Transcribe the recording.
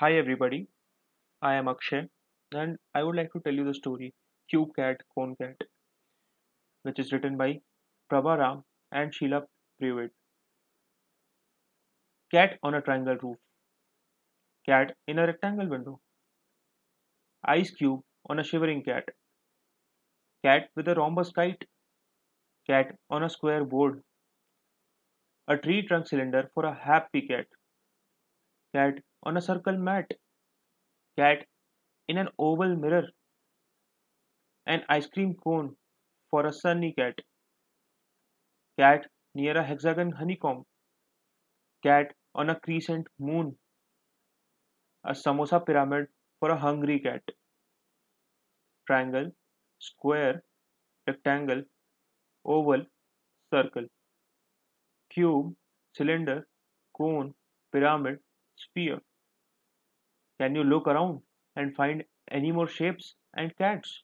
Hi everybody, I am Akshay and I would like to tell you the story Cube Cat Cone Cat, which is written by Prabha Ram and Sheila Prewitt. Cat on a triangle roof, cat in a rectangle window, ice cube on a shivering cat, cat with a rhombus kite, cat on a square board, a tree trunk cylinder for a happy cat, cat on a circle mat, cat in an oval mirror, an ice cream cone for a sunny cat, cat near a hexagon honeycomb, cat on a crescent moon, a samosa pyramid for a hungry cat, triangle, square, rectangle, oval, circle, cube, cylinder, cone, pyramid, sphere. Can you look around and find any more shapes and cats?